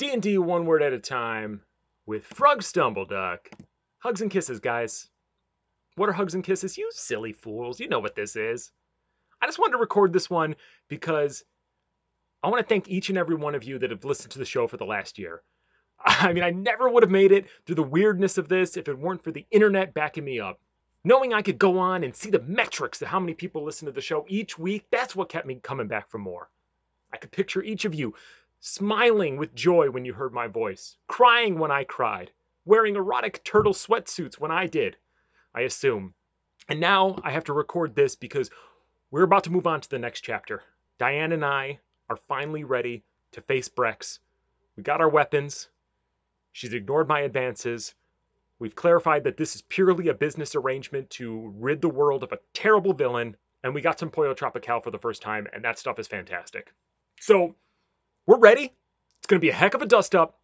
D&D one word at a time with Frog Stumbleduck. Hugs and kisses, guys. What are hugs and kisses? You silly fools. You know what this is. I just wanted to record this one because I want to thank each and every one of you that have listened to the show for the last year. I mean, I never would have made it through the weirdness of this if it weren't for the internet backing me up. Knowing I could go on and see the metrics of how many people listen to the show each week, that's what kept me coming back for more. I could picture each of you smiling with joy when you heard my voice, crying when I cried, wearing erotic turtle sweatsuits when I did, I assume. And now I have to record this because we're about to move on to the next chapter. Diane and I are finally ready to face Brex. We got our weapons. She's ignored my advances. We've clarified that this is purely a business arrangement to rid the world of a terrible villain. And we got some Pollo Tropical for the first time, and that stuff is fantastic. So, we're ready. It's going to be a heck of a dust up,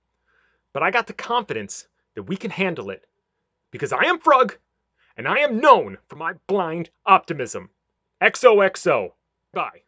but I got the confidence that we can handle it because I am Frug and I am known for my blind optimism. XOXO. Bye.